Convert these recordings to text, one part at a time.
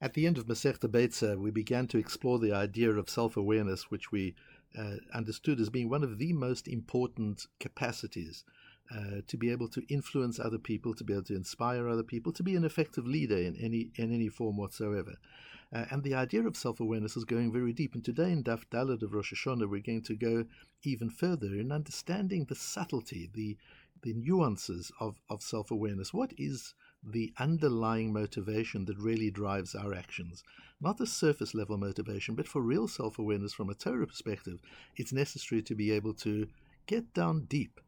At the end of Masechta Beitza, we began to explore the idea of self-awareness, which we uh, understood as being one of the most important capacities uh, to be able to influence other people, to be able to inspire other people, to be an effective leader in any in any form whatsoever. Uh, and the idea of self-awareness is going very deep. And today in Daf Dalet of Rosh Hashanah, we're going to go even further in understanding the subtlety, the the nuances of, of self-awareness. What is the underlying motivation that really drives our actions. Not the surface level motivation, but for real self awareness from a Torah perspective, it's necessary to be able to get down deep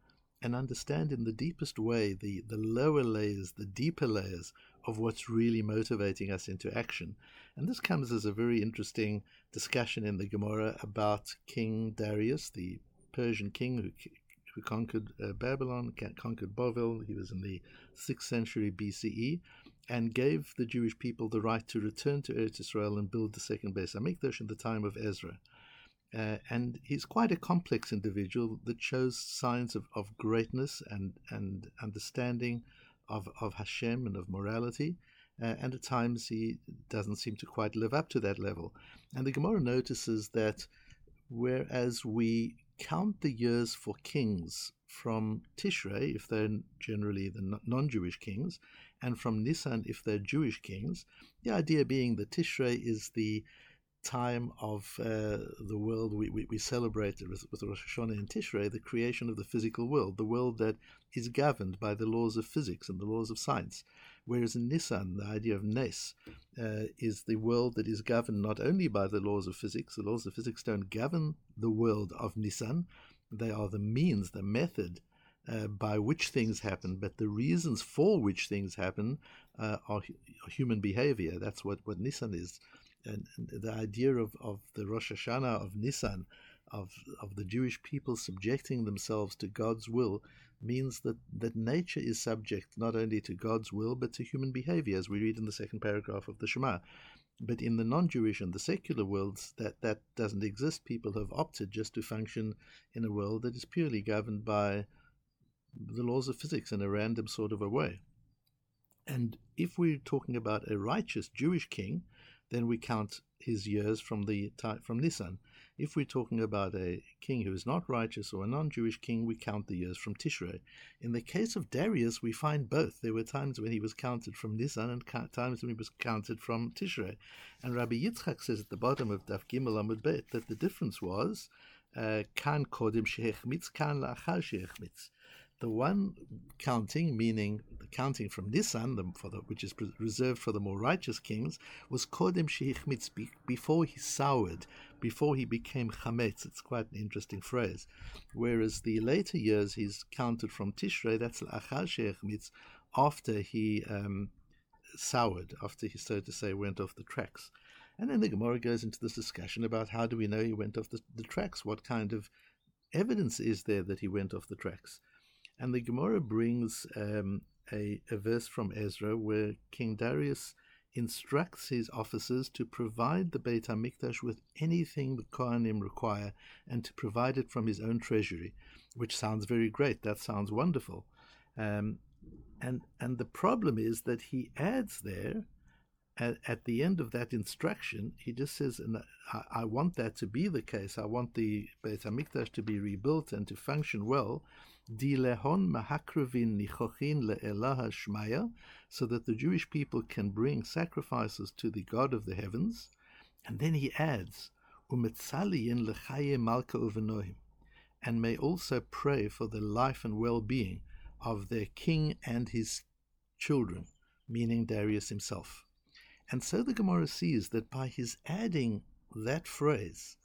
and understand in the deepest way the, the lower layers, the deeper layers of what's really motivating us into action. And this comes as a very interesting discussion in the Gemara about King Darius, the Persian king who who conquered uh, Babylon, conquered Bavel. He was in the 6th century BCE and gave the Jewish people the right to return to Eretz Israel and build the second Beis Hamikdash in the time of Ezra. Uh, and he's quite a complex individual that shows signs of, of greatness and, and understanding of, of Hashem and of morality. Uh, and at times he doesn't seem to quite live up to that level. And the Gemara notices that whereas we count the years for kings from Tishrei, if they're generally the non Jewish kings, and from Nisan, if they're Jewish kings. The idea being that Tishrei is the time of uh, the world we, we, we celebrate with, with Rosh Hashanah and Tishrei, the creation of the physical world, the world that is governed by the laws of physics and the laws of science. Whereas in Nissan, the idea of Nes uh, is the world that is governed not only by the laws of physics, the laws of physics don't govern the world of Nissan, they are the means, the method uh, by which things happen, but the reasons for which things happen uh, are, are, human behavior. That's what, what Nisan is and, the idea of, of the Rosh Hashanah of Nisan, of of the Jewish people subjecting themselves to God's will, means that, that nature is subject not only to God's will but to human behavior, as we read in the second paragraph of the Shema. But in the non-Jewish and the secular worlds, that, that doesn't exist. People have opted just to function in a world that is purely governed by the laws of physics in a random sort of a way. And if we're talking about a righteous Jewish king, then we count his years from the from Nisan. If we're talking about a king who is not righteous or a non-Jewish king, we count the years from Tishrei. In the case of Darius, we find both. There were times when he was counted from Nisan and times when he was counted from Tishrei. And Rabbi Yitzchak says at the bottom of Daf Gimel Amud Bet that the difference was uh, kan kodim shehechmitz, kan la'achar shehechmitz. The one counting, meaning the counting from Nisan, the, for the, which is reserved for the more righteous kings, was Kodem Shehichmitz, before he soured, before he became Chametz. It's quite an interesting phrase. Whereas the later years he's counted from Tishrei, that's La'achar Shehichmitz, after he um, soured, after he, so to say, went off the tracks. And then the Gemara goes into this discussion about how do we know he went off the, the tracks? What kind of evidence is there that he went off the tracks? And the Gemara brings um, a, a verse from Ezra where King Darius instructs his officers to provide the Beit HaMikdash with anything the Kohanim require and to provide it from his own treasury, which sounds very great. That sounds wonderful. Um, and, and the problem is that he adds there, at, at, the end of that instruction, he just says, and I, I want that to be the case. I want the Beit HaMikdash to be rebuilt and to function well dilehon nichochin shmaya, so that the Jewish people can bring sacrifices to the God of the heavens. And then he adds, umetzaliyin lechaye malka and may also pray for the life and well-being of their king and his children, meaning Darius himself. And so the Gemara sees that by his adding that phrase,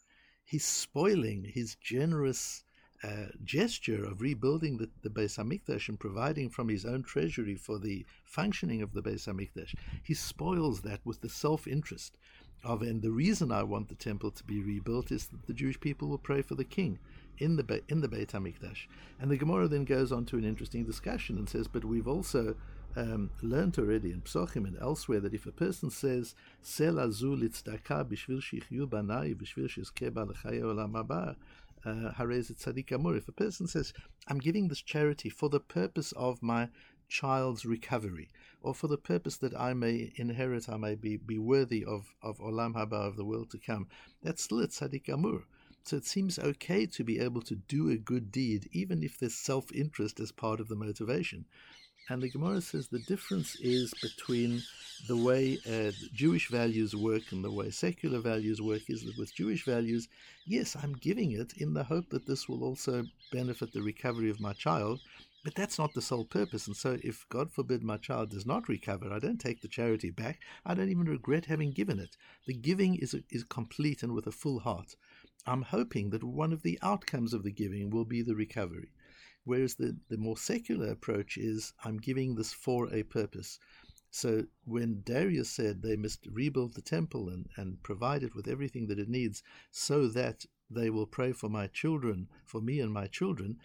he's spoiling his generous uh, gesture of rebuilding the, the Beis Hamikdash and providing from his own treasury for the functioning of the Beis Hamikdash, he spoils that with the self-interest of, and the reason I want the temple to be rebuilt is that the Jewish people will pray for the king in the in the Beit Hamikdash. And the Gemara then goes on to an interesting discussion and says, but we've also um, learned already in Psochim and elsewhere that if a person says "Sel azul litzdaka b'shvil shichyu banai b'shvil shizke olam haba," uh, Harez Tzaddik Amur. If a person says, I'm giving this charity for the purpose of my child's recovery, or for the purpose that I may inherit, I may be, be worthy of, of Olam Haba, of the world to come, that's still a amur. So it seems okay to be able to do a good deed, even if there's self interest as part of the motivation. And the Gemara says the difference is between the way uh, Jewish values work and the way secular values work is that with Jewish values, yes, I'm giving it in the hope that this will also benefit the recovery of my child, but that's not the sole purpose. And so, if God forbid my child does not recover, I don't take the charity back. I don't even regret having given it. The giving is, is complete and with a full heart. I'm hoping that one of the outcomes of the giving will be the recovery. Whereas the, the more secular approach is I'm giving this for a purpose. So when Darius said they must rebuild the temple and, and provide it with everything that it needs so that they will pray for my children, for me and my children,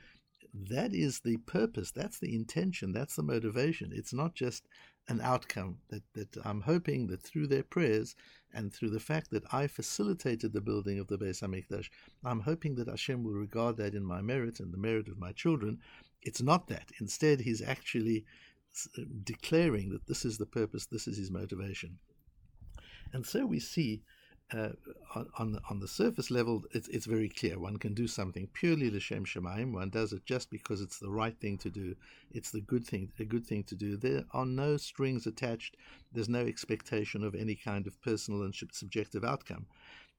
that is the purpose, that's the intention, that's the motivation. It's not just an outcome that, that I'm hoping that through their prayers and through the fact that I facilitated the building of the Beis Hamikdash, I'm hoping that Hashem will regard that in my merit and the merit of my children. It's not that. Instead, he's actually uh, declaring that this is the purpose, this is his motivation. And so we see uh, on, on the surface level, it's, it's very clear. One can do something purely l'shem shemaim. One does it just because it's the right thing to do. It's the good thing, a good thing to do. There are no strings attached. There's no expectation of any kind of personal and subjective outcome.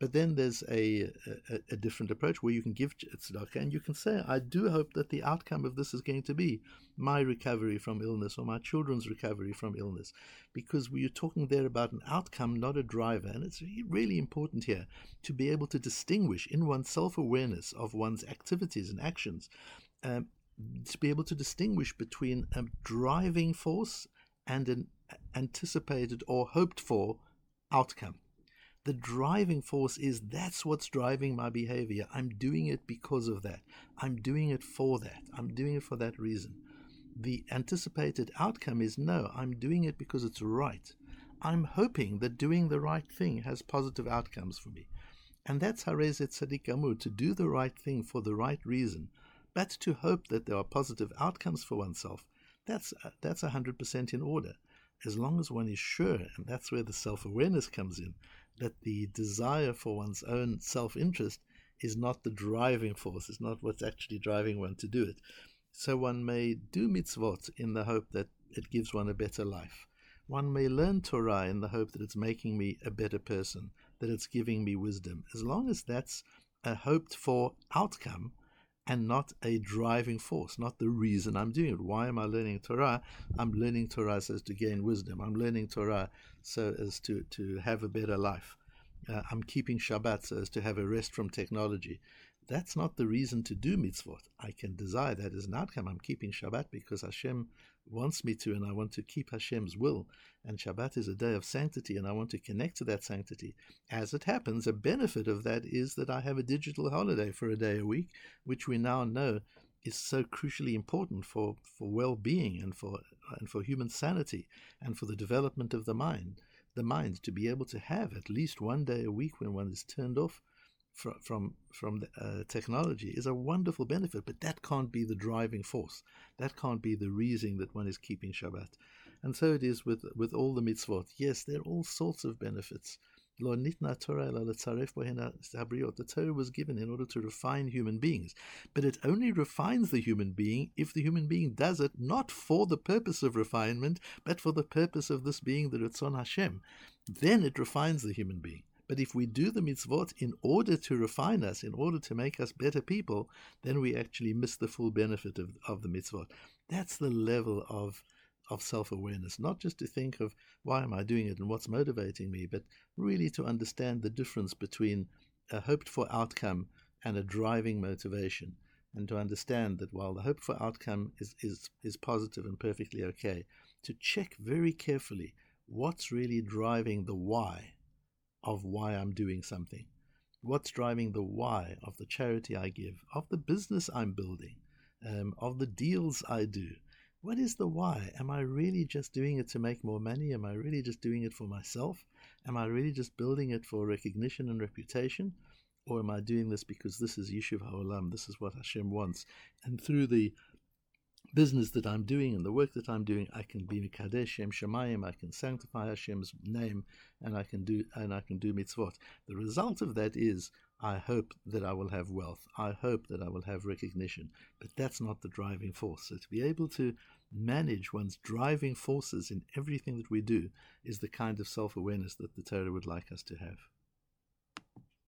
But then there's a, a, a different approach where you can give tzedakah and you can say, I do hope that the outcome of this is going to be my recovery from illness or my children's recovery from illness. Because we're talking there about an outcome, not a driver. And it's really important here to be able to distinguish in one's self awareness of one's activities and actions, um, to be able to distinguish between a driving force and an anticipated or hoped for outcome the driving force is that's what's driving my behavior. I'm doing it because of that. I'm doing it for that. I'm doing it for that reason. The anticipated outcome is no, I'm doing it because it's right. I'm hoping that doing the right thing has positive outcomes for me. And that's Harezet Amur, to do the right thing for the right reason, but to hope that there are positive outcomes for oneself. That's, that's 100% in order. As long as one is sure, and that's where the self awareness comes in, that the desire for one's own self interest is not the driving force, is not what's actually driving one to do it. So one may do mitzvot in the hope that it gives one a better life. One may learn Torah in the hope that it's making me a better person, that it's giving me wisdom. As long as that's a hoped for outcome and not a driving force, not the reason I'm doing it. Why am I learning Torah? I'm learning Torah so as to gain wisdom. I'm learning Torah so as to, to have a better life. Uh, I'm keeping Shabbat so as to have a rest from technology. That's not the reason to do mitzvot. I can desire that as an outcome. I'm keeping Shabbat because Hashem wants me to, and I want to keep Hashem's will. And Shabbat is a day of sanctity, and I want to connect to that sanctity. As it happens, a benefit of that is that I have a digital holiday for a day a week, which we now know is so crucially important for, for well-being and for and for human sanity and for the development of the mind the mind to be able to have at least one day a week when one is turned off from from, from the, uh, technology is a wonderful benefit, but that can't be the driving force. That can't be the reason that one is keeping Shabbat. And so it is with with all the mitzvot. Yes, there are all sorts of benefits. The Torah was given in order to refine human beings, but it only refines the human being if the human being does it not for the purpose of refinement, but for the purpose of this being the Ritzon Hashem. Then it refines the human being. But if we do the mitzvot in order to refine us, in order to make us better people, then we actually miss the full benefit of, of the mitzvot. That's the level of of self awareness, not just to think of why am I doing it and what's motivating me, but really to understand the difference between a hoped for outcome and a driving motivation, and to understand that while the hoped for outcome is, is, is positive and perfectly okay, to check very carefully what's really driving the why of why I'm doing something. What's driving the why of the charity I give, of the business I'm building, um, of the deals I do, what is the why? Am I really just doing it to make more money? Am I really just doing it for myself? Am I really just building it for recognition and reputation? Or am I doing this because this is Yishuv HaOlam? This is what Hashem wants. And through the business that I'm doing and the work that I'm doing, I can be Mikadesh Shem Shemayim, I can sanctify Hashem's name, and I can do and I can do mitzvot. The result of that is I hope that I will have wealth. I hope that I will have recognition. But that's not the driving force. So to be able to manage one's driving forces in everything that we do is the kind of self awareness that the Torah would like us to have.